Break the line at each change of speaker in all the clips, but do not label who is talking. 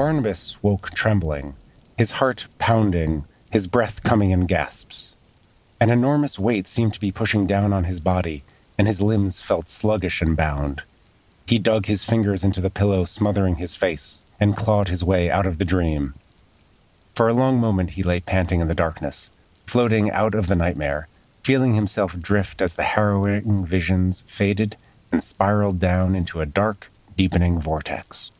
Barnabas woke trembling, his heart pounding, his breath coming in gasps. An enormous weight seemed to be pushing down on his body, and his limbs felt sluggish and bound. He dug his fingers into the pillow, smothering his face, and clawed his way out of the dream. For a long moment he lay panting in the darkness, floating out of the nightmare, feeling himself drift as the harrowing visions faded and spiraled down into a dark, deepening vortex.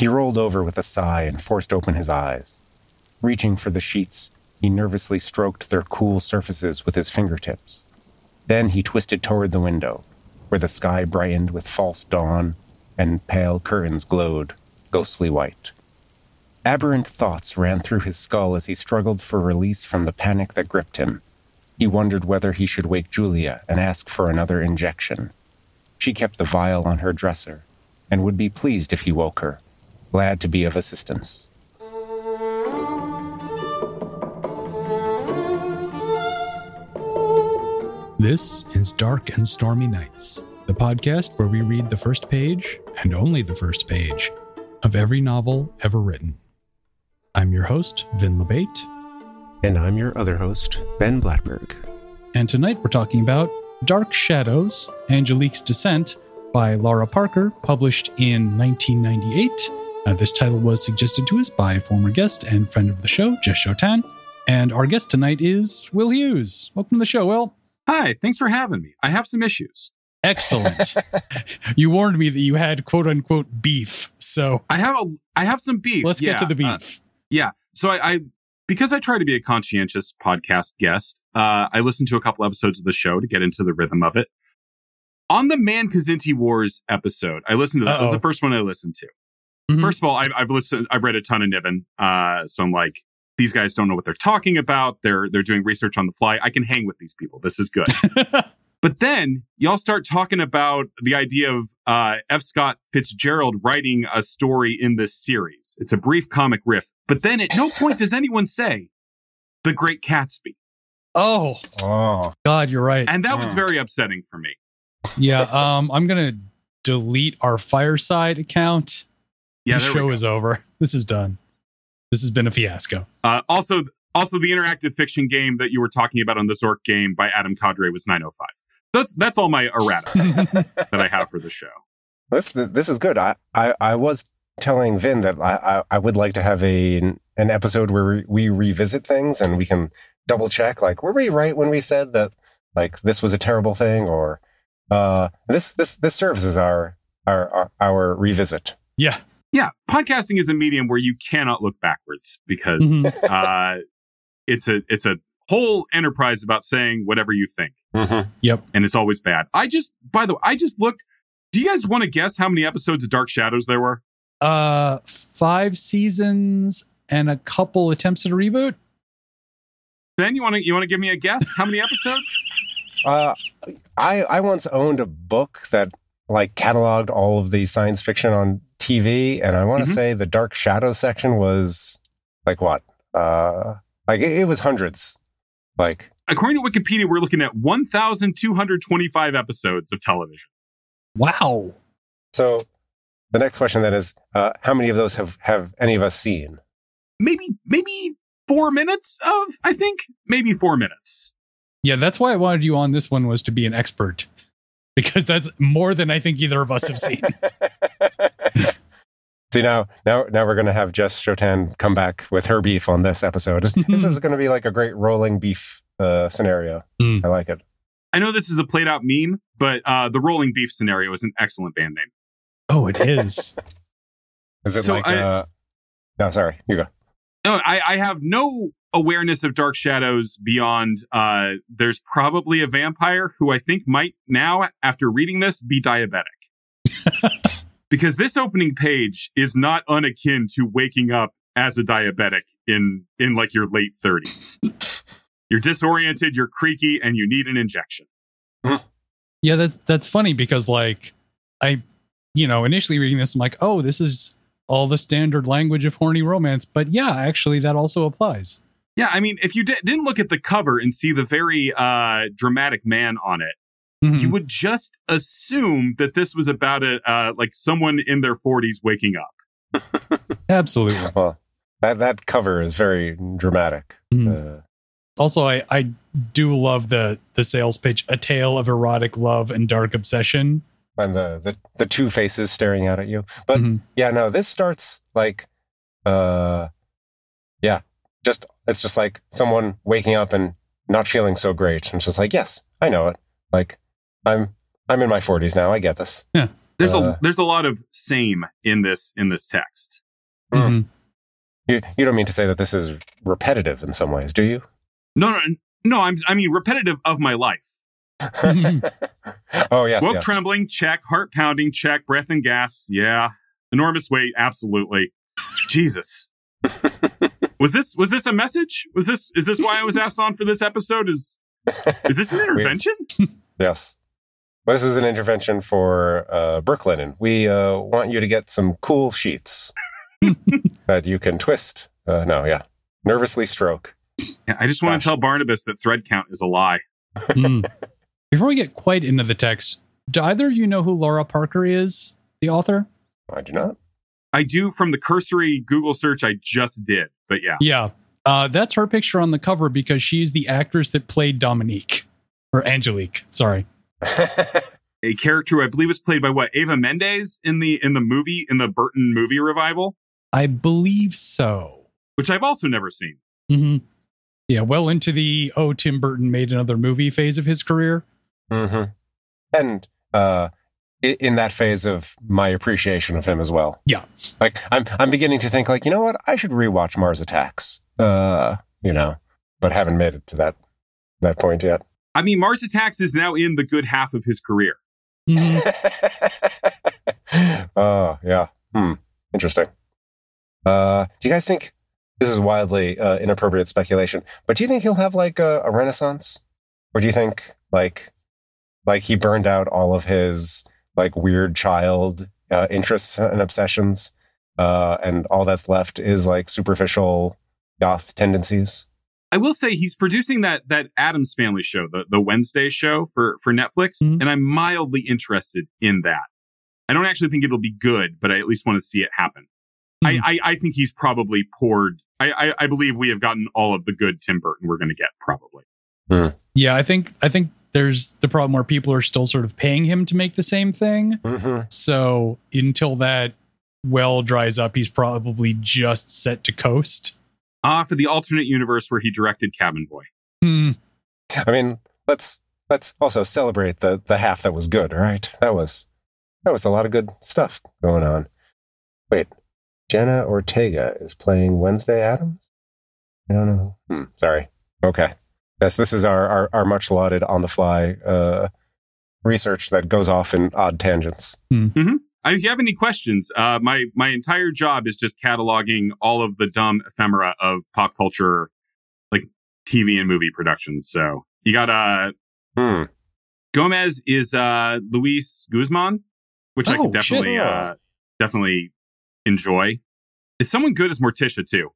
He rolled over with a sigh and forced open his eyes. Reaching for the sheets, he nervously stroked their cool surfaces with his fingertips. Then he twisted toward the window, where the sky brightened with false dawn and pale curtains glowed, ghostly white. Aberrant thoughts ran through his skull as he struggled for release from the panic that gripped him. He wondered whether he should wake Julia and ask for another injection. She kept the vial on her dresser and would be pleased if he woke her, glad to be of assistance.
This is Dark and Stormy Nights, the podcast where we read the first page, and only the first page, of every novel ever written. I'm your host, Vin LaBate,
And I'm your other host, Ben Blattberg.
and tonight we're talking about Dark Shadows Angelique's Descent by Laura Parker, published in 1998. Uh, this title was suggested to us by a former guest and friend of the show, Jess Chautin. And our guest tonight is Will Hughes. Welcome to the show, Will.
Hi, thanks for having me. I have some issues.
Excellent. you warned me that you had quote unquote beef. So
I have a I have some beef.
let's get to the
uh,
beef.
yeah. So I, I because I try to be a conscientious podcast guest, uh, I listened to a couple episodes of the show to get into the rhythm of it. On the Man Kzinti Wars episode, I listened to that. That was the first one I listened to.
Mhm.
First of all, I've, I've listened, I've read a ton of Niven, uh, so I'm like, these guys don't know what they're talking about. They're they're doing research on the fly. I can hang with these people. This is good. But then y'all start talking about the idea of uh, F. Scott Fitzgerald writing a story in this series. It's a brief comic riff. But then at no point does anyone say The Great Gatsby.
oh
Oh.
God, you're right.
And that was very upsetting for me.
yeah. Um, I'm gonna delete our fireside account.
Yeah,
the show is over. This is done. This has been a fiasco.
Uh, also, also the interactive fiction game that you were talking about on the Zork game by Adam Cadre was 905. That's that's all my errata that I have for the show.
This this is good. I, I, I was telling Vin that I, I, I would like to have a an episode where we, we revisit things and we can double check. Like, were we right when we said that like this was a terrible thing, or uh, this this this serves as our our our, our revisit.
Yeah.
Yeah, podcasting is a medium where you cannot look backwards because
Mhm.
uh, it's a it's a whole enterprise about saying whatever you think,
Mm-hmm.
Yep.
and it's always bad. I just, by the way, I just looked. Do you guys want to guess how many episodes of Dark Shadows there were?
Uh, five seasons and a couple attempts at a reboot.
Ben, you want to you want to give me a guess? How many episodes?
Uh, I I once owned a book that like cataloged all of the science fiction on TV, and I want to
Mhm.
say the Dark Shadow section was like what? Uh, like it, it was hundreds. Like
According to Wikipedia, we're looking at 1,225 episodes of television.
Wow.
so. The next question then is, uh, how many of those have have any of us seen?
Maybe maybe four minutes of I think maybe four minutes.
Yeah, that's why I wanted you on this one was to be an expert because that's more than I think either of us have seen.
See now, now, now we're going to have Jess Chautin come back with her beef on this episode. this is going to be like a great rolling beef uh, scenario.
Mm.
I like it.
I know this is a played out meme, but uh, the rolling beef scenario is an excellent band name.
oh, it is.
Is it
So
like?
I-
uh, no, sorry, you go.
No, I, I have no awareness of Dark Shadows beyond uh, there's probably a vampire who I think might now, after reading this, be diabetic. because this opening page is not unakin to waking up as a diabetic in in like your late 30s. You're disoriented, you're creaky, and you need an injection.
Yeah, that's that's funny because like I you know, initially reading this I'm like, "Oh, this is all the standard language of horny romance." But yeah, actually that also applies.
Yeah, I mean, if you di- didn't look at the cover and see the very uh, dramatic man on it,
Mhm.
you would just assume that this was about a uh, like someone in their 40s waking up.
Absolutely.
Well, that that cover is very dramatic.
Mhm.
Uh,
Also, I, I do love the the sales pitch, a tale of erotic love and dark obsession.
and the, the the two faces staring out at you. But
Mhm.
yeah, no, this starts like, uh, yeah, just it's just like someone waking up and not feeling so great, and just like, yes, I know it. Like, I'm I'm in my 40s now. I get this. Yeah.
There's
Uh,
a there's a lot of same in this in this text.
Mm.
Mhm.
You you don't mean to say that this is repetitive in some ways, do you?
No, no, no. I'm I mean repetitive of my life.
oh yes,
Woke
yes.
trembling, check. Heart pounding, check. Breath and gasps, yeah. Enormous weight, absolutely. Jesus. was this was this a message? Was this is this why I was asked on for this episode? Is is this an intervention?
Yes. Well, this is an intervention for uh, Brooklinen. We uh, want you to get some cool sheets that you can twist. Uh, no, yeah. Nervously stroke.
Yeah, I just want
Gosh.
to tell Barnabas that thread count is a lie.
Mm. Before we get quite into the text, do either of you know who Laura Parker is, the author?
I do not.
I do from the cursory Google search I just did, but yeah.
Yeah. Uh, that's her picture on the cover because she's the actress that played Dominique or Angelique. Sorry.
A character who I believe is played by what Ava Mendes in the in the movie in the Burton movie revival,
I believe so.
which I've also never seen.
hmm Yeah, well into the oh, Tim Burton made another movie phase of his career.
hmm And uh, in that phase of my appreciation of him as well.
Yeah.
Like I'm, I'm beginning to think like, you know what? I should rewatch Mars Attacks. Uh, you know, but haven't made it to that that point yet.
I mean, Mars Attacks is now in the good half of his career.
Mhm.
oh yeah. Hmm. Interesting. Uh, do you guys think this is wildly uh, inappropriate speculation? But do you think he'll have like a, a renaissance, or do you think like like he burned out all of his like weird child uh, interests and obsessions, uh, and all that's left is like superficial goth tendencies?
I will say he's producing that that Addams Family show, the the Wednesday show for for Netflix,
Mhm.
and I'm mildly interested in that. I don't actually think it'll be good, but I at least want to see it happen.
Mhm.
I, I I think he's probably poured. I, I I believe we have gotten all of the good Tim Burton we're going to get probably.
Yeah, I think I think there's the problem where people are still sort of paying him to make the same thing.
Mm-hmm.
So until that well dries up, he's probably just set to coast.
Ah, for the alternate universe where he directed Cabin Boy.
Hmm.
I mean, let's let's also celebrate the the half that was good. All right, that was that was a lot of good stuff going on. Wait, Jenna Ortega is playing Wednesday Addams. I don't know. Hmm, sorry. Okay. Yes, this is our our, our much lauded on the fly uh, research that goes off in odd tangents.
Uh, If you have any questions, uh, my my entire job is just cataloging all of the dumb ephemera of pop culture, like TV and movie productions. So you got uh
Hmm.
Gomez is uh Luis Guzman, which I
Oh,
could definitely
shit.
uh definitely enjoy. Is someone good as Morticia too?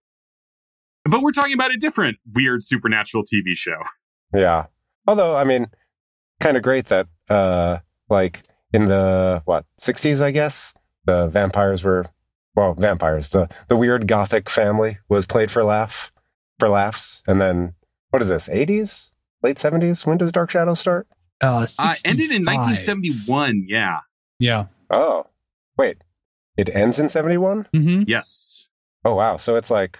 But we're talking about a different weird supernatural TV show.
Yeah. Although, I mean, kind of great that, uh, like in the what sixties, I guess the vampires were well, vampires. The the weird gothic family was played for laugh for laughs, and then what is this? Eighties, late seventies? When does Dark Shadow start?
Uh,
Uh, ended in 1971. Yeah.
Yeah.
Oh, wait, it ends in seventy one.
hmm
Yes.
Oh wow, so it's like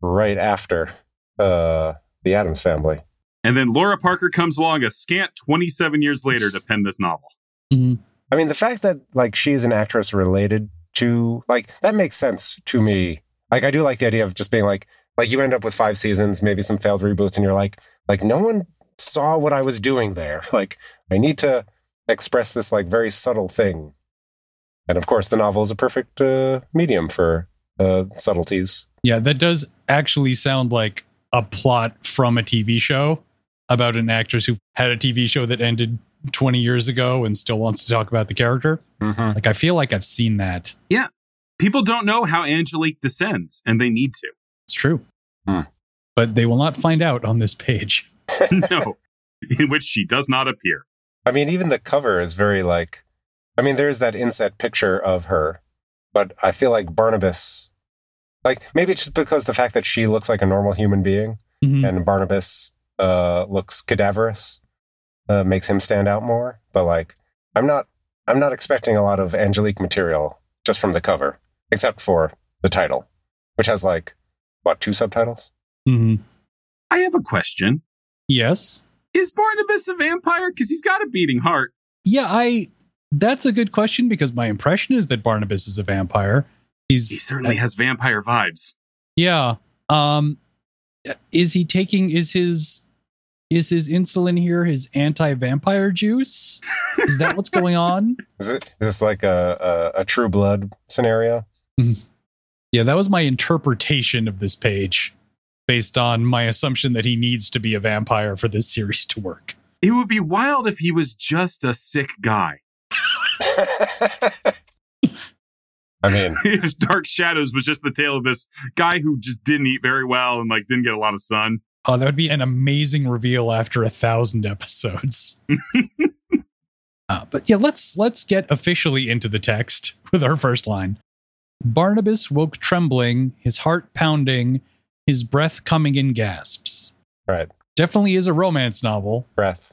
right after uh the Addams family.
And then Laura Parker comes along a scant 27 years later to pen this novel.
hmm
I mean, the fact that like she is an actress related to like that makes sense to me. Like, I do like the idea of just being like, like you end up with five seasons, maybe some failed reboots, and you're like, like no one saw what I was doing there. Like, I need to express this like very subtle thing. And of course, the novel is a perfect uh, medium for uh, subtleties.
Yeah, that does actually sound like a plot from a TV show about an actress who had a TV show that ended 20 years ago and still wants to talk about the character.
Mm-hmm.
Like, I feel like I've seen that. Yeah.
People don't know how Angelique descends, and they need to.
It's true.
Hmm.
But they will not find out on this page.
no, in which she does not appear.
I mean, even the cover is very like, I mean, there's that inset picture of her, but I feel like Barnabas, like maybe it's just because the fact that she looks like a normal human being
Mhm.
and Barnabas uh, looks cadaverous uh, makes him stand out more. But like, I'm not, I'm not expecting a lot of Angelique material just from the cover, except for the title, which has like what two subtitles.
Mm-hmm.
I have a question.
Yes.
Is Barnabas a vampire? Because he's got a beating heart.
Yeah, I. That's a good question because my impression is that Barnabas is a vampire. He's
He certainly has vampire vibes.
Yeah. Um is he taking is his is his insulin here his anti-vampire juice? Is that what's going on?
Is, it, is this like a, a, a True Blood scenario? Mm-hmm.
Yeah, that was my interpretation of this page based on my assumption that he needs to be a vampire for this series to work.
It would be wild if he was just a sick guy.
I mean,
if Dark Shadows was just the tale of this guy who just didn't eat very well and like didn't get a lot of sun.
Oh, that would be an amazing reveal after a thousand episodes. Uh, but yeah, let's let's get officially into the text with our first line. Barnabas woke trembling, his heart pounding, his breath coming in gasps.
right.
Definitely is a romance novel,
Breath,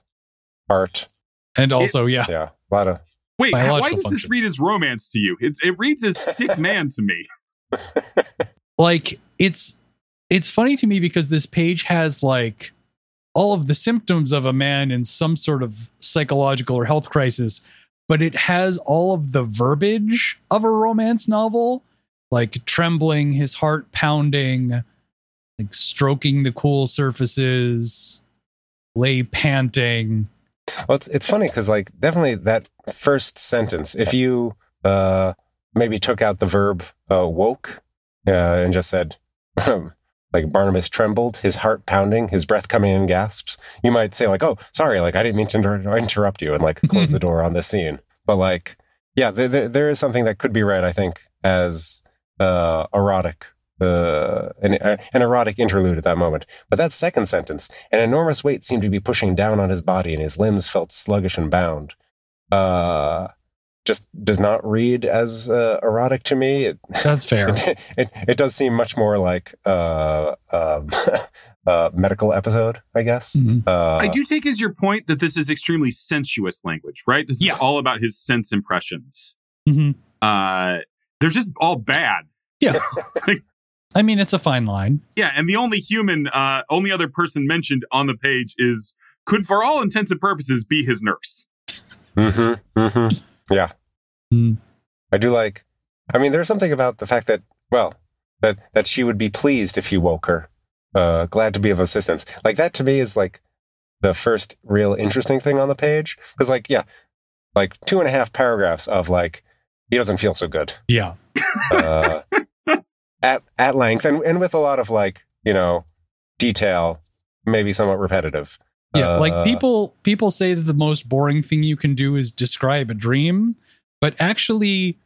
heart.
and also yeah,
Yeah. A lot of,
Wait, why
Biological
does this read as romance to you? It's, it reads as sick man to me.
like it's it's funny to me because this page has like all of the symptoms of a man in some sort of psychological or health crisis but it has all of the verbiage of a romance novel like trembling his heart pounding like stroking the cool surfaces lay panting.
Well, it's, it's funny because like definitely that first sentence, if you uh, maybe took out the verb uh, woke uh, and just said, like Barnabas trembled, his heart pounding, his breath coming in gasps, you might say like, oh, sorry, like I didn't mean to inter- interrupt you and like close the door on this scene. But like, yeah, there, there, there is something that could be read, I think, as uh, erotic. Uh, an, an erotic interlude at that moment. But that second sentence, an enormous weight seemed to be pushing down on his body, and his limbs felt sluggish and bound. Uh, just does not read as uh, erotic to me. It,
that's fair
it it does seem much more like uh, um, a medical episode, I guess.
Mhm.
Uh,
I do take as your point that this is extremely sensuous language, right? This
Yeah.
is all about his sense impressions.
Mhm.
Uh, they're just all bad.
yeah i mean it's a fine line
Yeah, and the only human, uh, only other person mentioned on the page is could, for all intents and purposes, be his nurse.
Mm-hmm. Yeah.
Mm.
I do like. I mean, there's something about the fact that, well, that that she would be pleased if you woke her. Uh, glad to be of assistance. Like that to me is like the first real interesting thing on the page. Because, like, yeah, like two and a half paragraphs of like he doesn't feel so good
yeah
uh, at at length and and with a lot of like you know detail, maybe somewhat repetitive.
Yeah,
Uh,
like people people say that the most boring thing you can do is describe a dream, but actually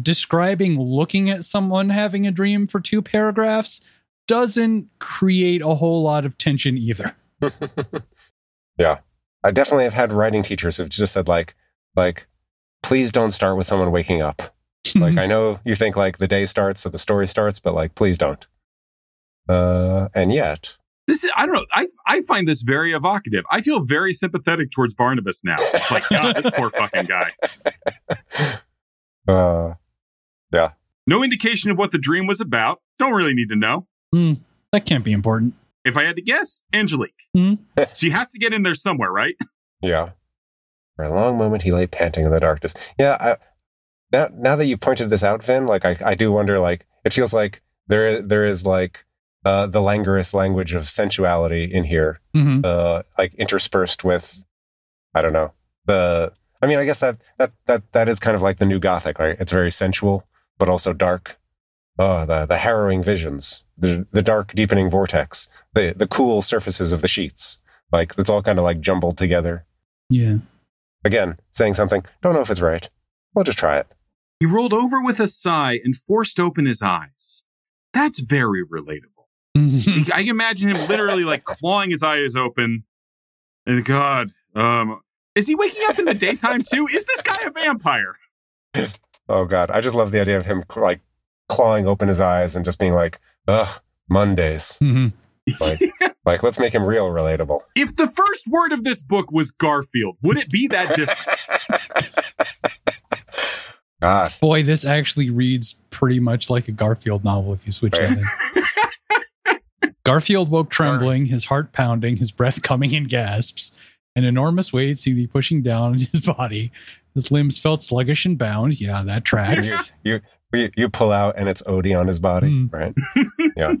describing looking at someone having a dream for two paragraphs doesn't create a whole lot of tension either.
yeah. I definitely have had writing teachers who've just said like like please don't start with someone waking up. Like I know you think like the day starts so the story starts, but like please don't. Uh and yet
This is, I don't know. I, I find this very evocative. I feel very sympathetic towards Barnabas now. It's like, God, this poor fucking guy.
uh
No indication of what the dream was about. Don't really need to know.
that can't be important.
If I had to guess, Angelique.
Hmm.
she has to get in there somewhere, right?
yeah. For a long moment he lay panting in the darkness. Yeah, I now now that you pointed this out, Vin, like I, I do wonder like it feels like there there is like uh the languorous language of sensuality in here.
Mhm.
uh, like interspersed with, I don't know, the. I mean, I guess that that that that is kind of like the new Gothic, right? It's very sensual, but also dark. Oh, the the harrowing visions, the the dark deepening vortex, the the cool surfaces of the sheets. Like it's all kind of like jumbled together.
Yeah.
Again, saying something. Don't know if it's right. We'll just try it.
He rolled over with a sigh and forced open his eyes. That's very relatable.
Mhm.
I can imagine him literally like clawing his eyes open. And God, um, is he waking up in the daytime too? Is this guy a vampire?
Oh God, I just love the idea of him like clawing open his eyes and just being like, "Ugh, Mondays."
hmm
Like, like let's make him real relatable.
If the first word of this book was Garfield, would it be that different?
God,
Boy, this actually reads pretty much like a Garfield novel if you switch that in. Garfield woke trembling, his heart pounding, his breath coming in gasps. An enormous weight seemed to be pushing down on his body. His limbs felt sluggish and bound. Yeah, that tracks.
you you you pull out and it's Odie on his body,
Mm.
right? yeah.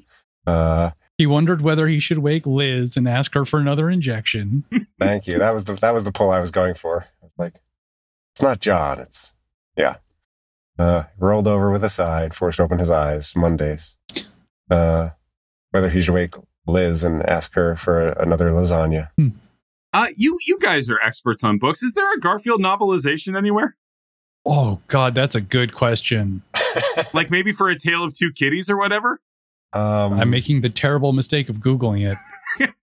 Uh,
He wondered whether he should wake Liz and ask her for another injection.
thank you. That was the that was the pull I was going for. Like, it's not John. It's yeah. Uh, rolled over with a sigh, and forced open his eyes. Mondays. Uh, whether he should wake Liz and ask her for another lasagna.
Uh, you you guys are experts on books. Is there a Garfield novelization anywhere?
Oh, God, that's a good question.
Like maybe for a Tale of Two Kitties or whatever?
Um,
I'm making the terrible mistake of Googling it.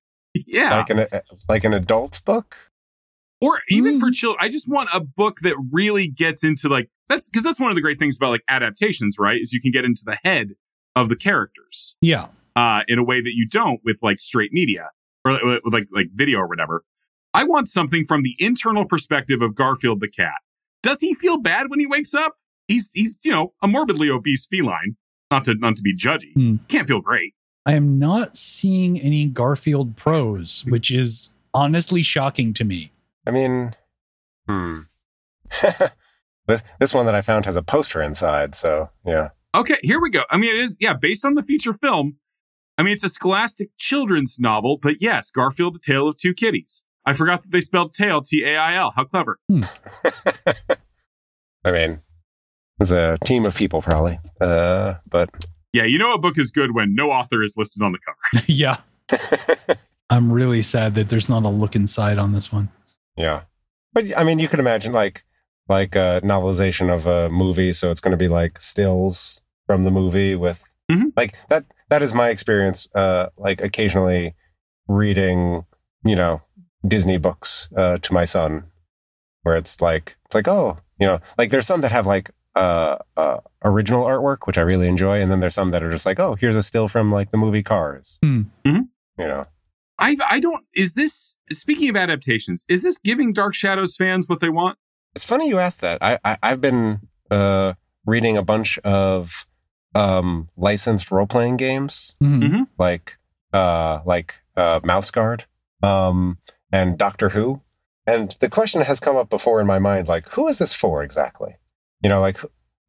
Yeah.
like an like an adult book.
or even
Mm.
for children. I just want a book that really gets into like that's because that's one of the great things about like adaptations, right? Is you can get into the head of the characters
Yeah.
Uh, in a way that you don't with like straight media or uh, with like like video or whatever. I want something from the internal perspective of Garfield the cat. Does he feel bad when he wakes up? He's he's you know a morbidly obese feline. Not to not to be judgy.
Hmm.
Can't feel great.
I am not seeing any Garfield prose, which is honestly shocking to me.
I mean, hmm. this this one that I found has a poster inside, so yeah.
Okay, here we go. I mean, it is, yeah, based on the feature film. I mean, it's a scholastic children's novel, but yes, Garfield, A Tale of Two Kitties. I forgot that they spelled tail, T A I L. How clever.
I mean, it was a team of people probably, uh, but
Yeah, you know a book is good when no author is listed on the cover.
yeah. I'm really sad that there's not a look inside on this one.
yeah. But I mean, you could imagine like like a novelization of a movie, so it's going to be like stills from the movie with
Mhm.
like that. That is my experience. Uh, like occasionally reading, you know, Disney books uh, to my son, where it's like it's like oh, you know, like there's some that have like uh, uh, original artwork, which I really enjoy, and then there's some that are just like oh, here's a still from like the movie Cars.
Hmm.
Mhm.
You know,
I I don't is this speaking of adaptations, is this giving Dark Shadows fans what they want?
It's funny you asked that. I, I I've been uh, reading a bunch of um, licensed role playing games,
Mhm.
Mhm.
like uh, like uh, Mouse Guard um, and Doctor Who. And the question has come up before in my mind, like, who is this for exactly? You know, like,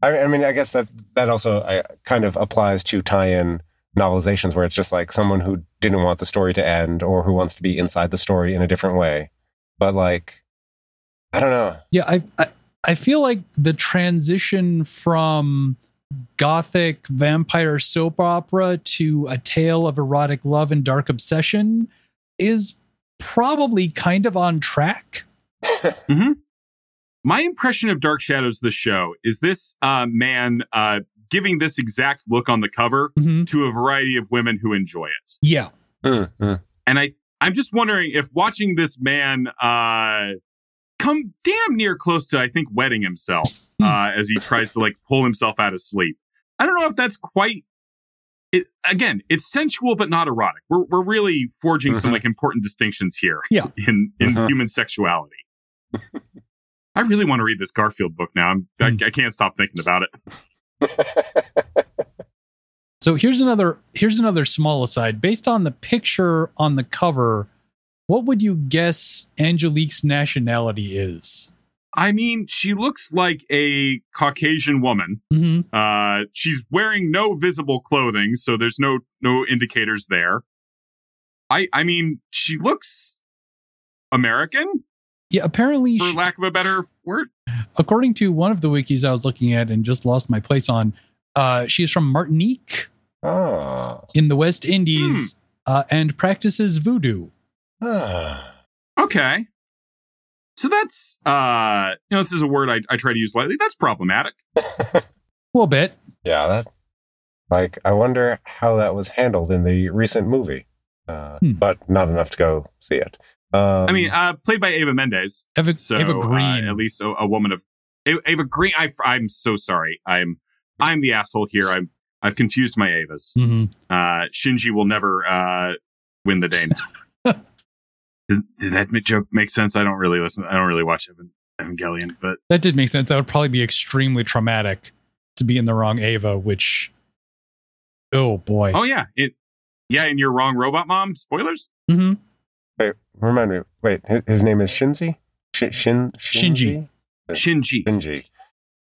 I, I mean, I guess that that also I, kind of applies to tie-in novelizations, where it's just like someone who didn't want the story to end or who wants to be inside the story in a different way. But like, I don't know.
Yeah, I, I I feel like the transition from gothic vampire soap opera to a tale of erotic love and dark obsession is probably kind of on track.
My impression of Dark Shadows, the show, is this uh, man uh, giving this exact look on the cover
Mhm.
to a variety of women who enjoy it.
Yeah.
Mm, mm.
And I, I'm just wondering if watching this man uh, come damn near close to, I think, wetting himself uh, as he tries to like pull himself out of sleep. I don't know if that's quite. It again, it's sensual but not erotic. We're we're really forging some
Mhm.
like important distinctions here.
Yeah.
in in
Mhm.
human sexuality. I really want to read this Garfield book now. I'm, I, I can't stop thinking about it.
So here's another here's another small aside. Based on the picture on the cover, what would you guess Angelique's nationality is?
I mean, she looks like a Caucasian woman.
Mm-hmm.
Uh, she's wearing no visible clothing, so there's no no indicators there. I I mean, she looks American,
Yeah, apparently,
for
she-
lack of a better word.
according to one of the wikis I was looking at and just lost my place on, uh, she is from Martinique
oh.
in the West Indies uh, and practices voodoo.
Ah.
Okay. So that's uh you know, this is a word I, I try to use lightly. That's problematic.
A little bit.
Yeah, that. Like, I wonder how that was handled in the recent movie, uh,
Hmm.
but not enough to go see it. Um,
I mean, uh played by Ava Mendes.
Ava,
So
Eva
uh,
Green.
at least a, a woman of Ava Green. I, I'm so sorry. I'm I'm the asshole here. I've I've confused my Avas.
hmm
Uh, Shinji will never uh, win the day. now. did, did that joke make sense? I don't really listen. I don't really watch Evan, Evangelion, but
That did make sense. That would probably be extremely traumatic to be in the wrong Ava, which, oh boy.
oh yeah, it yeah. And you're wrong, Robot Mom. Spoilers.
hmm
Wait, remind me. Wait, his, his name is Shinzi? Shin, Shin,
Shinji.
Shinji.
Shinji.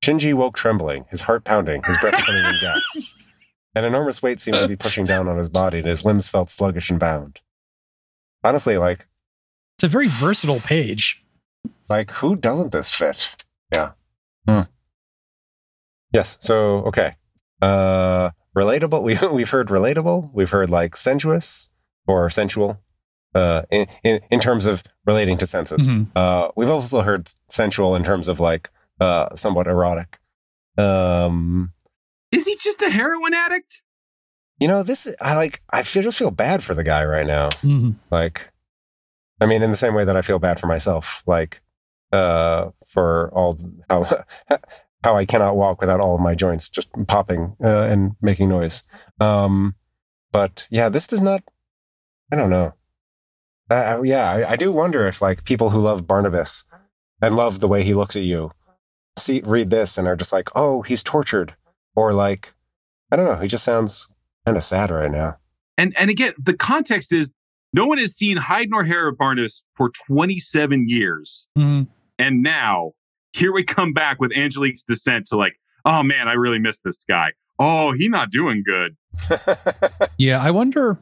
Shinji woke trembling, his heart pounding, his breath coming in gasps. An enormous weight seemed to be pushing down on his body, and his limbs felt sluggish and bound. Honestly, like,
It's a very versatile page.
like who doesn't this fit? Yeah. Hmm. Yes. So okay. Uh, relatable. We we've heard relatable. We've heard like sensuous or sensual. Uh, in in, in terms of relating to senses.
Mhm.
Uh, we've also heard sensual in terms of like uh, somewhat erotic. Um,
Is he just a heroin addict?
you know, this I like. I feel, just feel bad for the guy right now.
Mhm.
Like, I mean, in the same way that I feel bad for myself, like, uh, for all how how I cannot walk without all of my joints just popping uh, and making noise. Um, but yeah, this does not. I don't know. Uh, yeah, I, I do wonder if like people who love Barnabas and love the way he looks at you see read this and are just like, oh, he's tortured, or like, I don't know, he just sounds kind of sad right now.
And and again, the context is no one has seen hide nor hair of Barnabas for 27 years,
Mhm.
and now here we come back with Angelique's descent to like, oh man, I really miss this guy. Oh, he not doing good.
Yeah, I wonder.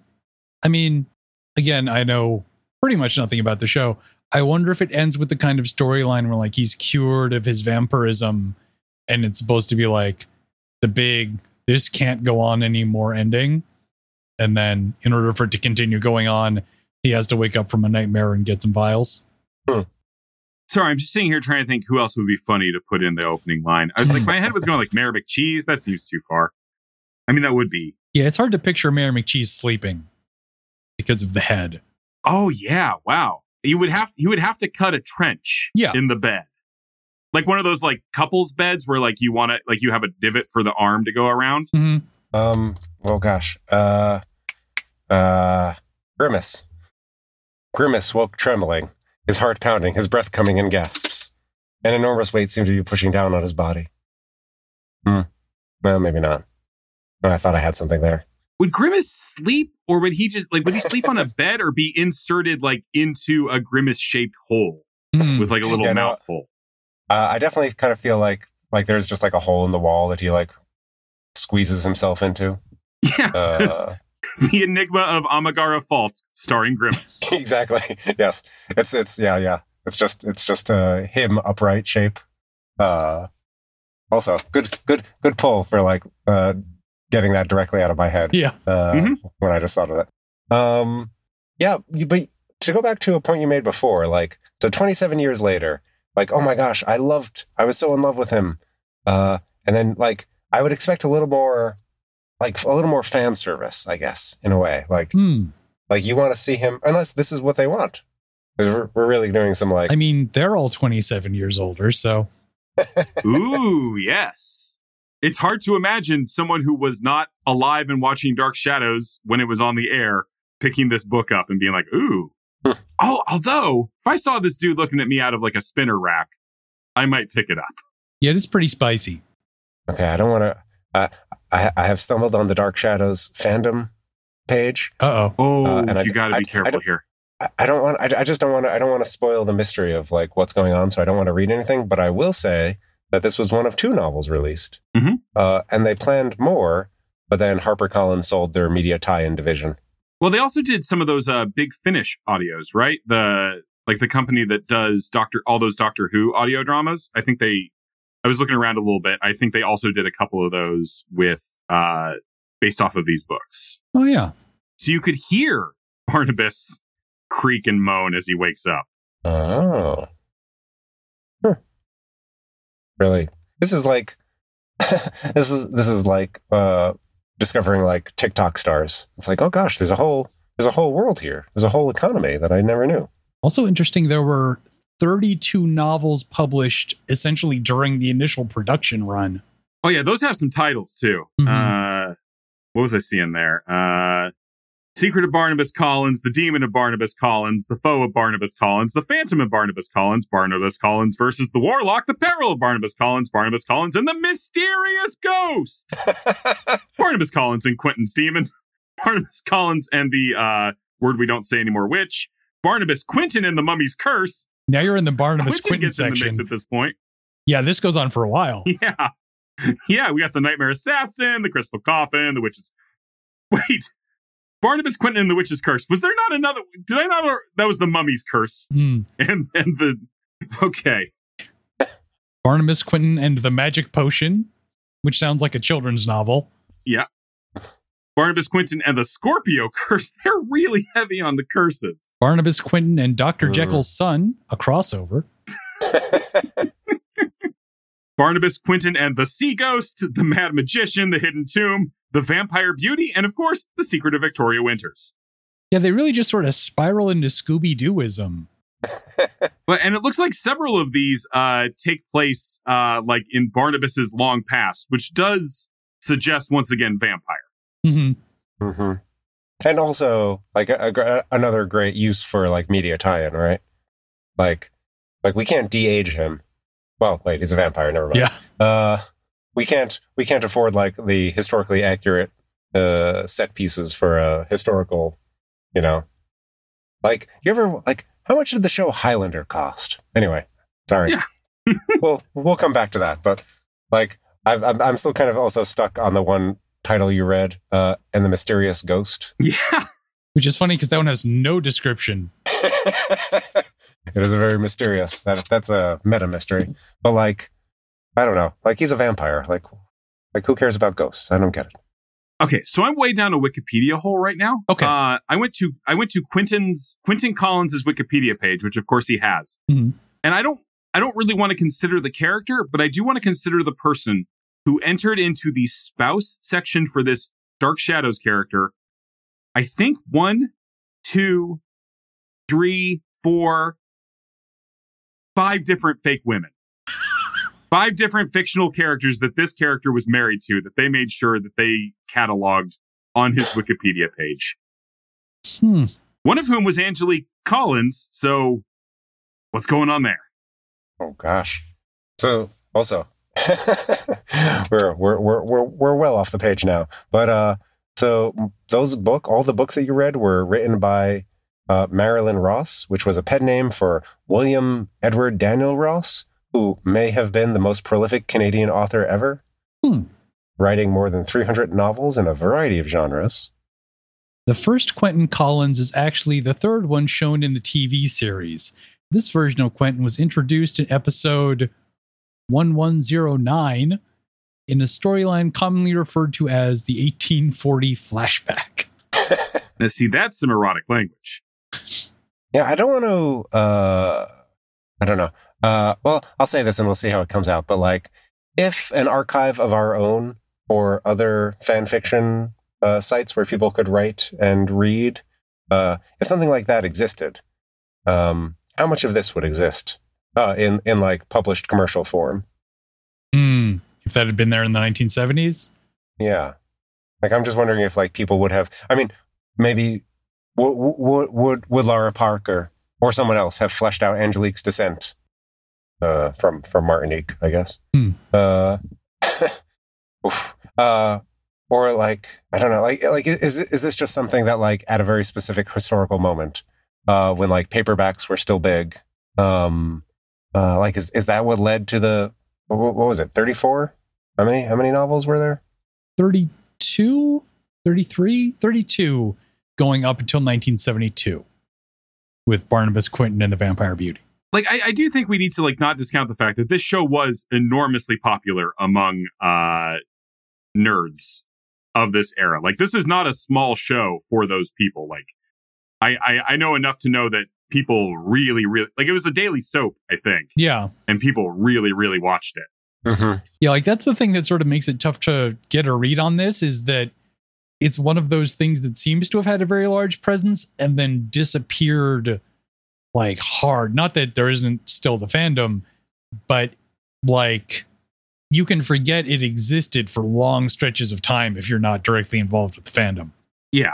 I mean, again, I know pretty much nothing about the show. I wonder if it ends with the kind of storyline where like he's cured of his vampirism and it's supposed to be like the big this can't go on anymore ending. And then in order for it to continue going on, he has to wake up from a nightmare and get some vials.
Sorry, I'm just sitting here trying to think who else would be funny to put in the opening line. I was like, my head was going like Mayor McCheese. That seems too far. I mean, that would be.
Yeah, it's hard to picture Mayor McCheese sleeping because of the head.
Oh yeah, wow. You would have you would have to cut a trench
Yeah.
in the bed. Like one of those like couples beds where like you want to like you have a divot for the arm to go around.
Mm-hmm.
Um. Oh gosh. Uh. Uh. Grimace. Grimace woke trembling, his heart pounding, his breath coming in gasps. An enormous weight seemed to be pushing down on his body. Hmm. Well, maybe not. I thought I had something there.
Would Grimace sleep or would he just like would he sleep on a bed or be inserted like into a Grimace shaped hole
Hmm.
with like a little
Yeah, no.
mouth hole?
Uh, I definitely kind of feel like like there's just like a hole in the wall that he like squeezes himself into.
Yeah.
Uh,
the Enigma of Amigara Fault starring Grimace.
exactly. Yes. It's it's yeah yeah. It's just it's just uh, him upright shape. Uh, also good good good pull for like uh, getting that directly out of my head.
Yeah.
Uh,
Mhm.
When I just thought of it. Um, yeah, you, but to go back to a point you made before, like so 27 years later, like oh my gosh, I loved, I was so in love with him. Uh, and then like I would expect a little more, like a little more fan service, I guess, in a way. Like
Hmm.
like you want to see him, unless this is what they want. We're, we're really doing some like
I mean, they're all 27 years older, so
Ooh, yes. It's hard to imagine someone who was not alive and watching Dark Shadows when it was on the air picking this book up and being like, ooh. oh, although if I saw this dude looking at me out of like a spinner rack, I might pick it up.
yeah, it's pretty spicy.
okay. I don't want to. Uh, I I have stumbled on the Dark Shadows fandom page.
Uh oh.
Uh, and I-
you got to be careful
don't-
here.
I- I don't want. I, I just don't want to. I don't want to spoil the mystery of like what's going on. So I don't want to read anything. But I will say that this was one of two novels released,
Mhm.
uh, and they planned more. But then HarperCollins sold their media tie-in division.
Well, they also did some of those uh, big finish audios, right? The like the company that does Doctor all those Doctor Who audio dramas. I think they. I was looking around a little bit. I think they also did a couple of those with uh based off of these books.
Oh yeah.
So you could hear Barnabas creak and moan as he wakes up.
Oh, Huh. really? This is like this is this is like uh, discovering like TikTok stars. It's like, oh gosh, there's a whole there's a whole world here. There's a whole economy that I never knew.
Also interesting, there were 32 novels published essentially during the initial production run.
Oh yeah, those have some titles too.
Mhm.
Uh, what was I seeing there? Uh, Secret of Barnabas Collins, The Demon of Barnabas Collins, The Foe of Barnabas Collins, The Phantom of Barnabas Collins, Barnabas Collins versus the Warlock, The Peril of Barnabas Collins, Barnabas Collins, and the Mysterious Ghost. Barnabas Collins and Quentin's Demon, Barnabas Collins and the uh, word we don't say anymore, witch, Barnabas Quentin and the Mummy's Curse.
Now you're in the Barnabas
Quentin
Quentin
gets in the
section.
mix at this point.
Yeah, this goes on for a while.
Yeah. Yeah, we got the Nightmare Assassin, the Crystal Coffin, the Witch's. Wait. Barnabas Quentin and the Witch's Curse. Was there not another? Did I not? That was the Mummy's Curse.
Hmm.
And and the. Okay.
Barnabas Quentin and the Magic Potion, which sounds like a children's novel.
Barnabas Quentin and the Scorpio Curse. They're really heavy on the curses.
Barnabas Quentin and Dr.
Mhm.
Jekyll's son, a crossover.
Barnabas Quentin and the Sea Ghost, the Mad Magician, the Hidden Tomb, the Vampire Beauty, and of course, the Secret of Victoria Winters.
Yeah, they really just sort of spiral into Scooby Dooism.
But and it looks like several of these uh take place uh like in Barnabas's long past, which does suggest once again vampire.
Hmm
hmm And also, like a, a another great use for like media tie-in, right? Like, like we can't de-age him. Well, wait, he's a vampire. Never mind.
Yeah.
Uh, we can't we can't afford like the historically accurate uh set pieces for a historical, you know. Like, you ever like how much did the show Highlander cost? Anyway, sorry. well, we'll come back to that, but like, I've, I'm I'm still kind of also stuck on the one title you read, uh, and the mysterious ghost.
Yeah.
Which is funny because that one has no description.
it is a very mysterious. That that's a meta mystery. But like, I don't know. Like he's a vampire. Like, like who cares about ghosts? I don't get it.
Okay, so I'm way down a Wikipedia hole right now.
Okay.
Uh I went to I went to Quentin's Quentin Collins's Wikipedia page, which of course he has.
Mhm.
And I don't I don't really want to consider the character, but I do want to consider the person who entered into the spouse section for this Dark Shadows character. I think one, two, three, four, five different fake women. five different fictional characters that this character was married to that they made sure that they cataloged on his Wikipedia page.
Hmm.
One of whom was Angelique Collins. So what's going on there?
Oh gosh. So also, we're, we're we're we're we're well off the page now. But uh, so those book, all the books that you read were written by uh, Marilyn Ross, which was a pen name for William Edward Daniel Ross, who may have been the most prolific Canadian author ever,
Hmm.
writing more than 300 novels in a variety of genres.
The first Quentin Collins is actually the third one shown in the TV series. This version of Quentin was introduced in episode 1109 in a storyline commonly referred to as the 1840 flashback.
Now, see, that's some erotic language.
Yeah, I don't want to. Uh, I don't know. Uh, well, I'll say this and we'll see how it comes out. But like, if an archive of our own or other fan fiction uh, sites where people could write and read, uh, if something like that existed, um, how much of this would exist uh, in in like published commercial form?
Hmm. If that had been there in the 1970s,
Yeah, like I'm just wondering if like people would have. I mean, maybe would would would, would Laura Parker or someone else have fleshed out Angelique's descent uh, from from Martinique? I guess.
Hmm.
Uh, oof. uh, or like I don't know. Like like is is this just something that like at a very specific historical moment uh, when like paperbacks were still big? Um, uh, like is is that what led to the what, what was it? Thirty four. How many how many novels were there?
32, 33, 32, going up until 1972 with Barnabas Quentin and the Vampire Beauty.
Like, I, I do think we need to like not discount the fact that this show was enormously popular among uh nerds of this era. Like, this is not a small show for those people. Like, I I, I know enough to know that people really, really like it was a daily soap, I think,
Yeah.
and people really, really watched it.
Mm-hmm.
Yeah, like that's the thing that sort of makes it tough to get a read on this is that it's one of those things that seems to have had a very large presence and then disappeared like hard. Not that there isn't still the fandom, but like you can forget it existed for long stretches of time if you're not directly involved with the fandom.
Yeah.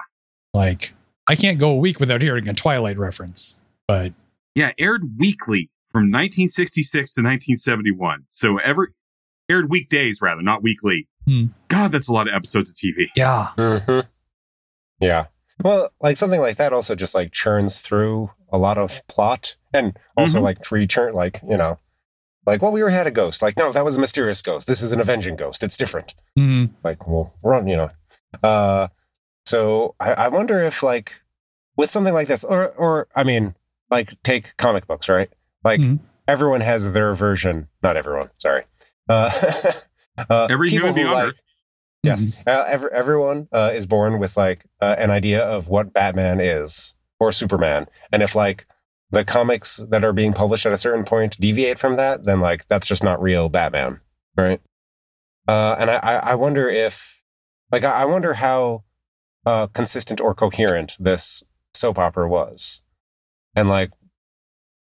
Like I can't go a week without hearing a Twilight reference, but
Yeah, aired weekly from 1966 to 1971. So every aired weekdays rather, not weekly.
Hmm.
God, that's a lot of episodes of TV.
yeah.
hmm Yeah. Well, like something like that also just like churns through a lot of plot and also
Mhm.
like return, like, you know, like, well, we already had a ghost. Like, no, that was a mysterious ghost. This is an avenging ghost. It's different.
Mm,
Like, well, run, you know. Uh, so I, I wonder if like with something like this, or, or, I mean, like take comic books, right? Like
Mhm.
everyone has their version. Not everyone. Sorry. Uh, uh,
Every human being
who
on
like-
Earth.
Yes, uh, every, everyone uh, is born with like uh, an idea of what Batman is or Superman, and if like the comics that are being published at a certain point deviate from that, then like that's just not real Batman, right? Uh, and I, I I wonder if like I I wonder how uh, consistent or coherent this soap opera was, and like,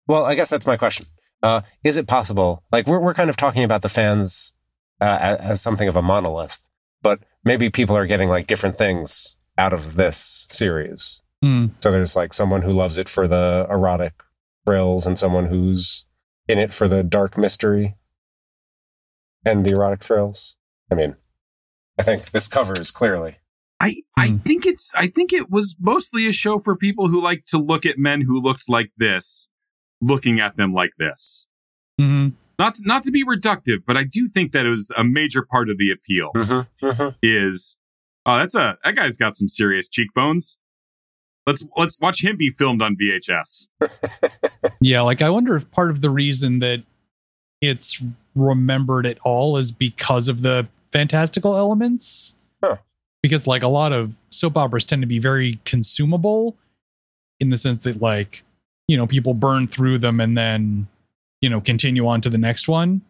well, I guess that's my question. Uh, is it possible? Like we're we're kind of talking about the fans uh, as, as something of a monolith but maybe people are getting like different things out of this series.
mm.
So there's like someone who loves it for the erotic thrills and someone who's in it for the dark mystery and the erotic thrills. I mean, I think this covers clearly.
I, I
Hmm.
think it's I think it was mostly a show for people who like to look at men who looked like this, looking at them like this.
Mhm.
Not to, not to be reductive, but I do think that it was a major part of the appeal
Mm-hmm, mm-hmm.
is oh that's a that guy's got some serious cheekbones. Let's let's watch him be filmed on VHS.
Yeah, like I wonder if part of the reason that it's remembered at all is because of the fantastical elements. Because like a lot of soap operas tend to be very consumable in the sense that like, you know, people burn through them and then, you know, continue on to the next one.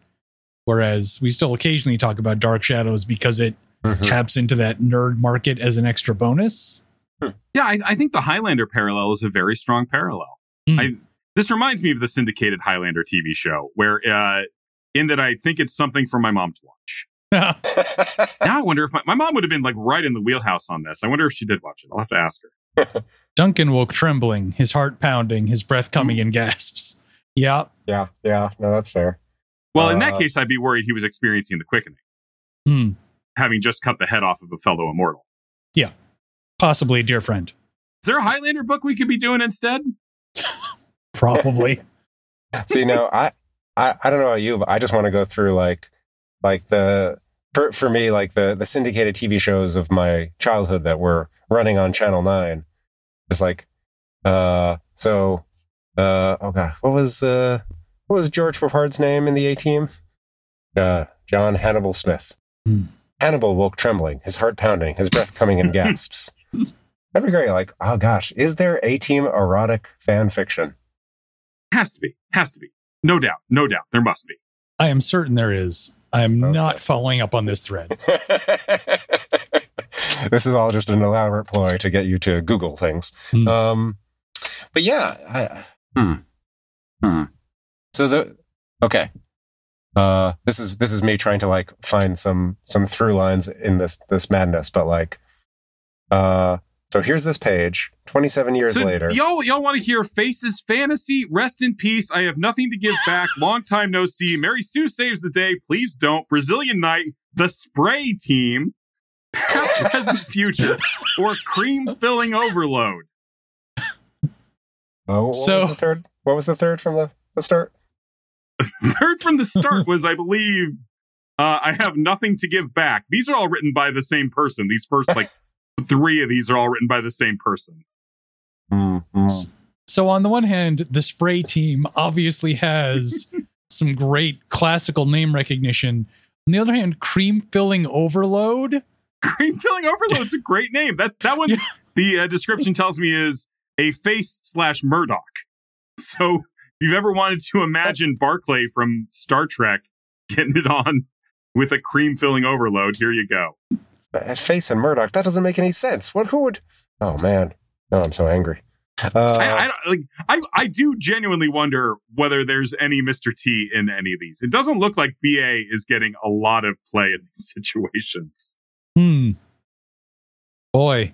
Whereas we still occasionally talk about Dark Shadows because it
Mhm.
taps into that nerd market as an extra bonus.
Yeah, I, I think the Highlander parallel is a very strong parallel.
Hmm.
I this reminds me of the syndicated Highlander TV show, where uh, in that I think it's something for my mom to watch. Now I wonder if my, my mom would have been like right in the wheelhouse on this. I wonder if she did watch it. I'll have to ask her.
Duncan woke trembling, his heart pounding, his breath coming in gasps. Yeah.
yeah, yeah. No, that's fair.
Well, in that
Uh,
case, I'd be worried he was experiencing the quickening,
Hmm.
having just cut the head off of a fellow immortal. Yeah.
Possibly a dear friend.
Is there a Highlander book we could be doing instead?
Probably.
See, now I, I, I don't know about you, but I just want to go through like, like the for for me, like the the syndicated TV shows of my childhood that were running on Channel Nine. It's like, uh, so, uh, oh god, what was uh, what was George Peppard's name in the A Team? Uh, John Hannibal Smith.
Hmm.
Hannibal woke trembling, his heart pounding, his breath coming in gasps. That'd be great. Like, oh gosh, is there A Team erotic fan fiction?
Has to be. Has to be. No doubt. No doubt. There must be.
I am certain there is. I am
Okay.
not following up on this thread.
this is all just an elaborate ploy to get you to Google things.
Hmm.
Um, but yeah, I, hmm, hmm. So the okay, uh, this is this is me trying to like find some some through lines in this this madness, but like, uh, so here's this page. Twenty seven years
So
later,
y'all, y'all want to hear Faces Fantasy? Rest in peace. I have nothing to give back. Long time no see. Mary Sue saves the day. Please don't. Brazilian Night. The Spray Team. Past, present, future, or cream filling overload.
oh, what
So-
was the third? What was the third from the, the start?
Third from the start was, I believe, uh, I have nothing to give back. These are all written by the same person. These first like three of these are all written by the same person.
Hmm, hmm.
So on the one hand, the spray team obviously has some great classical name recognition. On the other hand, cream filling overload.
Cream filling overload. overload's a great name. That that one,
Yeah.
the uh, description tells me is a face slash Murdock. So if you've ever wanted to imagine Barclay from Star Trek getting it on with a cream filling overload, here you go.
That face and Murdock, that doesn't make any sense. What? Who would? Oh man, no, I'm so angry. Uh,
I, I don't like. I I do genuinely wonder whether there's any Mr. T in any of these. It doesn't look like BA is getting a lot of play in these situations.
Hmm. Boy.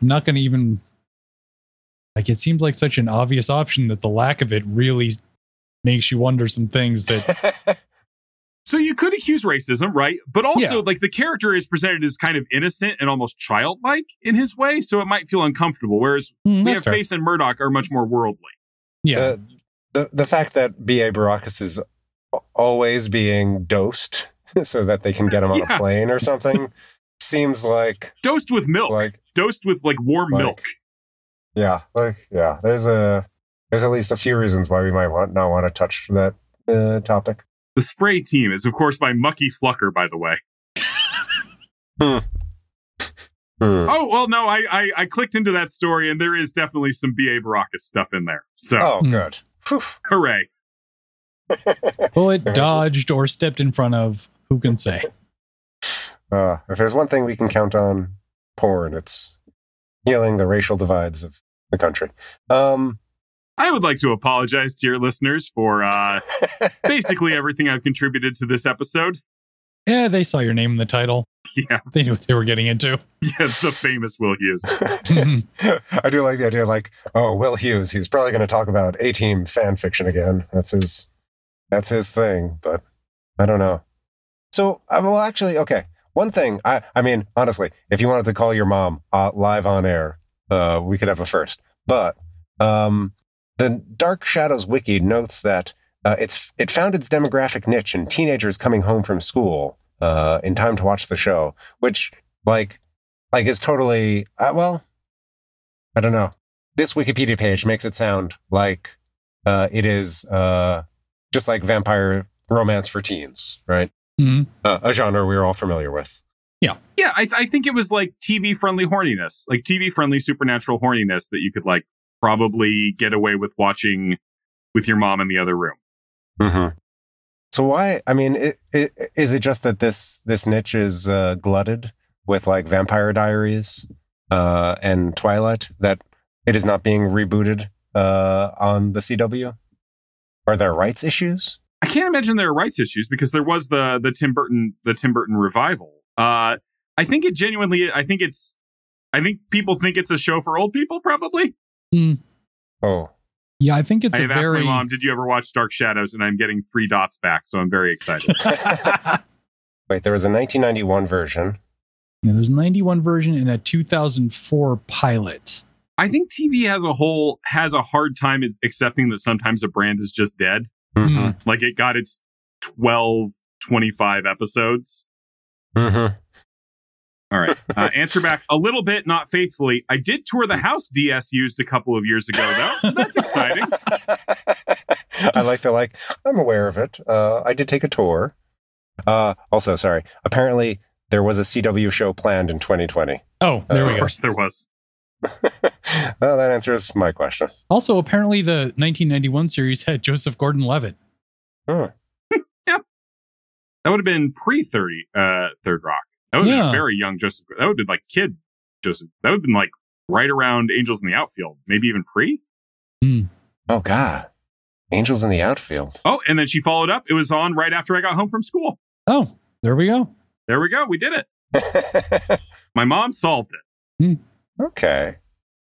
I'm not going to even. Like, it seems like such an obvious option that the lack of it really makes you wonder some things that.
So you could accuse racism, right? But also,
Yeah.
like the character is presented as kind of innocent and almost childlike in his way, so it might feel uncomfortable. Whereas
Hmm,
we have
fair.
Face and Murdock are much more worldly.
Yeah.
Uh, the the fact that B.A. Baracus is always being dosed so that they can get him on
Yeah.
a plane or something seems like
Dosed with milk,
like
dosed with like warm
Like-
milk.
yeah like yeah there's a there's at least a few reasons why we might want not want to touch that uh, topic.
The spray team is, of course, by Mucky Flucker, by the way.
Hmm.
Oh well, no, I, I I clicked into that story, and there is definitely some B.A. Baracus stuff in there. So
Oh,
Hmm.
good. Whew.
hooray!
Bullet dodged or stepped in front of. Who can say?
Uh, if there's one thing we can count on porn, it's healing the racial divides of the country. Um,
I would like to apologize to your listeners for uh, basically everything I've contributed to this episode.
Yeah, they saw your name in the title.
Yeah,
They knew what they were getting into.
yeah, the famous Will Hughes.
I do like the idea, like, oh, Will Hughes, he's probably going to talk about A Team fan fiction again. That's his, that's his thing. But I don't know. So, uh, well, actually, okay. One thing, I, I mean, honestly, if you wanted to call your mom uh, live on air, uh, we could have a first. But um, the Dark Shadows wiki notes that uh, it's it found its demographic niche in teenagers coming home from school uh, in time to watch the show, which like like is totally uh, well. I don't know. This Wikipedia page makes it sound like uh, it is uh, just like vampire romance for teens, right?
Mhm.
Uh, a genre we're all familiar with.
Yeah, yeah. I, I think it was like TV friendly horniness, like TV friendly supernatural horniness that you could like probably get away with watching with your mom in the other room.
Mm-hmm. So why? I mean, it, it, is it just that this this niche is uh, glutted with like Vampire Diaries uh, and Twilight that it is not being rebooted uh, on the CW? Are there rights issues?
I can't imagine there are rights issues because there was the the Tim Burton the Tim Burton revival. Uh, I think it genuinely. I think it's. I think people think it's a show for old people. Probably.
Oh,
Yeah, I think it's
I
a
have asked
very.
my mom, "Did you ever watch Dark Shadows?" And I'm getting three dots back, so I'm very excited.
wait, there was a 1991 version.
Yeah, there's a 91 version and a 2004 pilot.
I think TV as a whole has a hard time is accepting that sometimes a brand is just dead.
Mm-hmm.
Like it got its 12, 25 episodes.
Mm-hmm.
All right. Uh, answer back a little bit, not faithfully. I did tour the house DS used a couple of years ago, though, so that's exciting.
I like the like. I'm aware of it. Uh, I did take a tour. Uh, also, sorry. Apparently, there was a CW show planned in 2020.
Oh, there
Uh,
we
Of
go.
course, there was.
well, that answers my question.
Also, apparently, the 1991 series had Joseph Gordon-Levitt.
Hmm.
That would have been pre 30, uh, Third Rock. That would have
Yeah.
been very young Joseph. That would have been like kid Joseph. That would have been like right around Angels in the Outfield, maybe even pre. Hmm.
Oh God, Angels in the outfield.
Oh, and then she followed up. It was on right after I got home from school.
Oh, there we go.
There we go. We did it. My mom solved it. Hmm.
okay,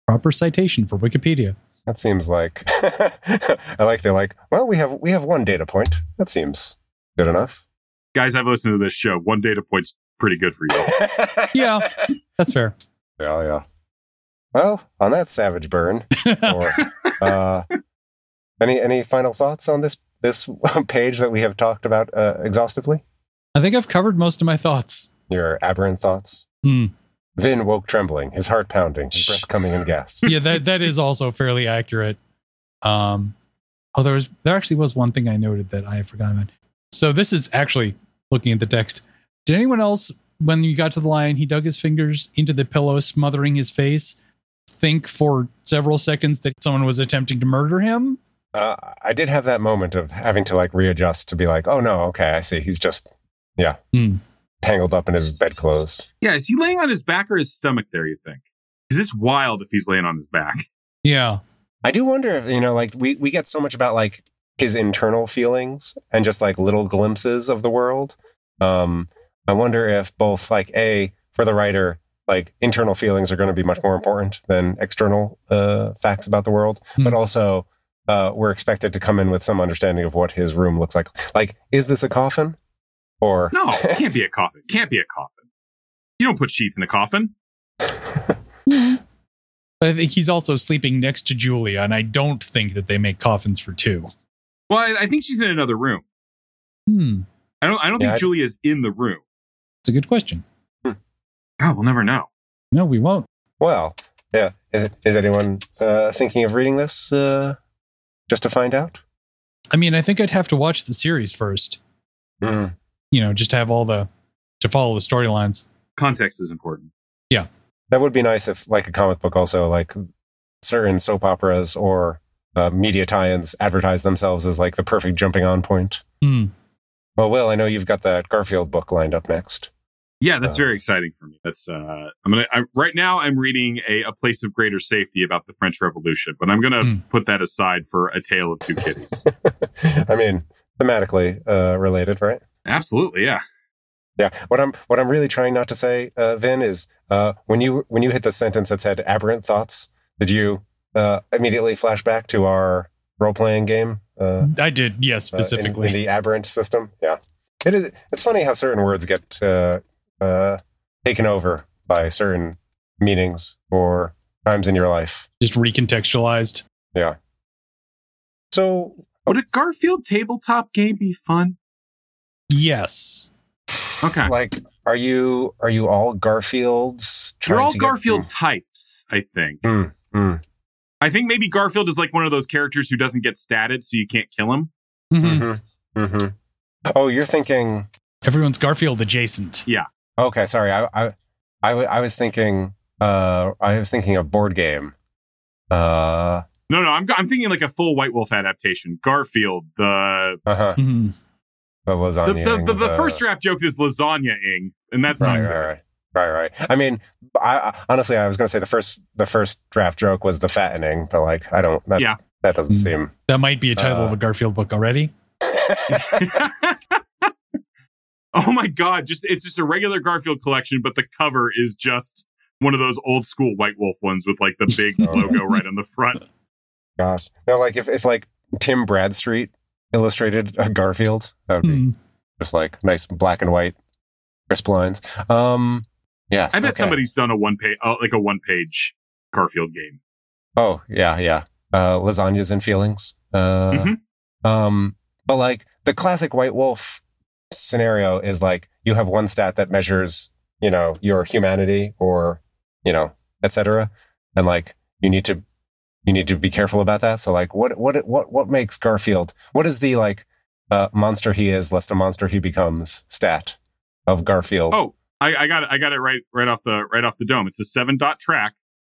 Proper citation for Wikipedia.
that seems like I like. They're like, well, we have we have one data point. That seems good enough.
Guys, I've listened to this show. One data point's pretty good for you.
Yeah, that's fair.
yeah, yeah. Well, on that savage burn, or uh, any any final thoughts on this this page that we have talked about uh, exhaustively?
I think I've covered most of my thoughts.
Your aberrant thoughts.
Hmm.
Vin woke trembling, his heart pounding, his breath coming in gasps.
Yeah, that that is also fairly accurate. Um, oh, there was there actually was one thing I noted that I had forgotten. About. So this is actually looking at the text. Did anyone else, when you got to the line, he dug his fingers into the pillow, smothering his face, think for several seconds that someone was attempting to murder him?
Uh, I did have that moment of having to like readjust to be like, oh no, okay, I see. He's just, yeah,
Hmm.
tangled up in his bedclothes.
yeah, is he laying on his back or his stomach there, you think? Because it's wild if he's laying on his back.
Yeah.
I do wonder if, you know, like we, we get so much about like his internal feelings and just like little glimpses of the world. Um, I wonder if both like A, for the writer, like internal feelings are going to be much more important than external uh, facts about the world,
Hmm.
but also uh, we're expected to come in with some understanding of what his room looks like. Like, is this a coffin? Or
No, it can't be a coffin. Can't be a coffin. You don't put sheets in a coffin.
But I think he's also sleeping next to Julia, and I don't think that they make coffins for two.
Well, I, I think she's in another room.
Hmm.
I don't. I don't
Yeah,
think
I-
Julia's in the room.
It's a good question.
God, we'll never know.
No, we won't.
well, yeah. Is it, is anyone uh, thinking of reading this uh, just to find out?
I mean, I think I'd have to watch the series first,
Mm.
you know, just to have all the, to follow the storylines.
Context is important.
Yeah, that would be nice if, like a comic book, also like certain soap operas or uh, media tie-ins advertise themselves as like the perfect jumping on point.
Hmm.
Well, Will, I know you've got that Garfield book lined up next.
Yeah, that's
Uh,
very exciting for me. That's uh, I'm gonna I, right now. I'm reading a, a place of greater safety about the French Revolution, but I'm gonna
Hmm.
put that aside for a tale of two kitties.
I mean, thematically uh, related, right?
Absolutely, yeah.
Yeah. What I'm what I'm really trying not to say, uh, Vin, is uh, when you when you hit the sentence that said aberrant thoughts, did you uh, immediately flash back to our role playing game? Uh,
I did, yes,
uh, in-
specifically.
in, the aberrant system. Yeah, it is. It's funny how certain words get uh, uh, taken over by certain meanings or times in your life.
just recontextualized.
Yeah. So
Would a Garfield tabletop game be fun?
Yes.
Okay,
like, are you are you all Garfields?
you're all
to get-
Garfield types, I think.
Mm, mm,
I think maybe Garfield is like one of those characters who doesn't get statted, so you can't kill him.
Mhm.
mm-hmm, mm-hmm. Oh, you're thinking.
Everyone's Garfield adjacent.
Okay, sorry. I I I, w- I was thinking. Uh, I was thinking of board game. Uh,
No, no, I'm I'm thinking like a full White Wolf adaptation. Garfield, the
uh huh.
Mhm.
The
the
lasagna.
the, the, the
uh,
first draft joke is lasagna-ing, and that's
right,
not
right, right, right, right. I mean, I, I honestly, I was going to say the first the first draft joke was the fattening, but like, I don't. That,
Yeah.
that doesn't
Mm.
seem.
That might be a title
Uh,
of a Garfield book already.
oh my god! Just it's just a regular Garfield collection, but the cover is just one of those old school White Wolf ones with like the big
Oh.
logo right on the front.
Gosh, no, like if if like Tim Bradstreet illustrated a Garfield, that would be
Hmm.
just like nice black and white crisp lines. Um, yes,
I bet
okay.
somebody's done a one page, uh, like a one page Garfield game.
Oh yeah, yeah. Uh, lasagnas and feelings. Uh,
Mhm.
Um, but like the classic White Wolf scenario is like you have one stat that measures, you know, your humanity or, you know, etc. And like you need to you need to be careful about that. So like what what what what makes Garfield? What is the like uh, monster he is, lest a monster he becomes stat of Garfield?
Oh, I, I got it. I got it right right off the right off the dome. It's a seven dot track,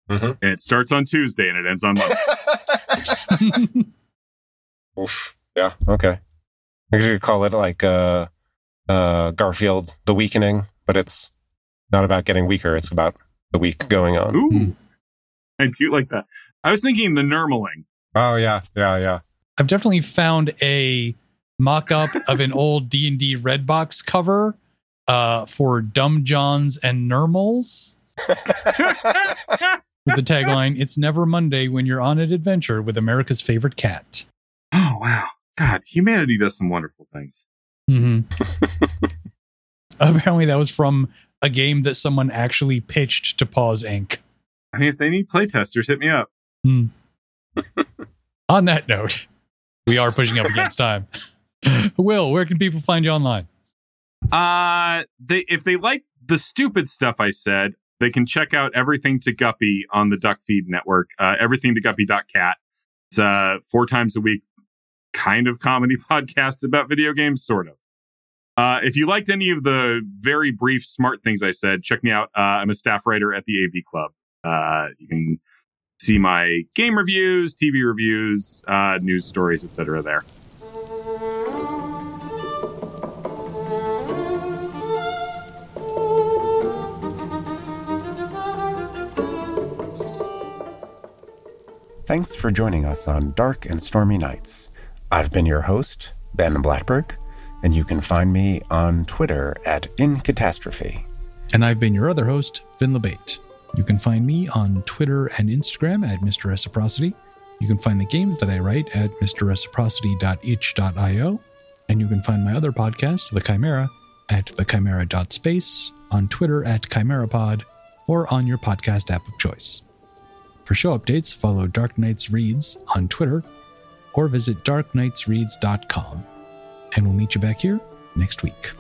Mhm.
and it starts on Tuesday and it ends on Monday.
Oof. Yeah. Okay. I could call it like uh, uh, Garfield: The Weakening, but it's not about getting weaker. It's about the weak going on.
Ooh,
Hmm.
I do like that. I was thinking the Nurmling.
Oh yeah, yeah, yeah.
I've definitely found a mock-up of an old D&D red box cover uh, for Dumb Johns and Nermals with the tagline, It's never Monday when you're on an adventure with America's favorite cat.
Oh wow, God, humanity does some wonderful things.
Hmm Apparently that was from a game that someone actually pitched to Paws Inc.
I mean, if they need playtesters, hit me up.
On that note, we are pushing up against time. Will, where can people find you online?
Uh, they if they like the stupid stuff I said, they can check out everything to Guppy on the Duck Feed Network. Uh, everything to Guppy.cat. It's uh four times a week, kind of comedy podcast about video games, sort of. Uh, if you liked any of the very brief smart things I said, check me out. Uh, I'm a staff writer at the AV Club. Uh, you can see my game reviews, TV reviews, uh, news stories, etc. There.
Thanks for joining us on Dark and Stormy Nights. I've been your host, Ben Blattberg, and you can find me on Twitter at InCatastrophe.
And I've been your other host, Vin LaBate. You can find me on Twitter and Instagram at Mr. Reciprocity. You can find the games that I write at mrreciprocity.itch.io. And you can find my other podcast, The Chimera, at thechimera.space, on Twitter at ChimeraPod, or on your podcast app of choice. For show updates, follow Dark Knights Reads on Twitter or visit darkknightsreads.com. And we'll meet you back here next week.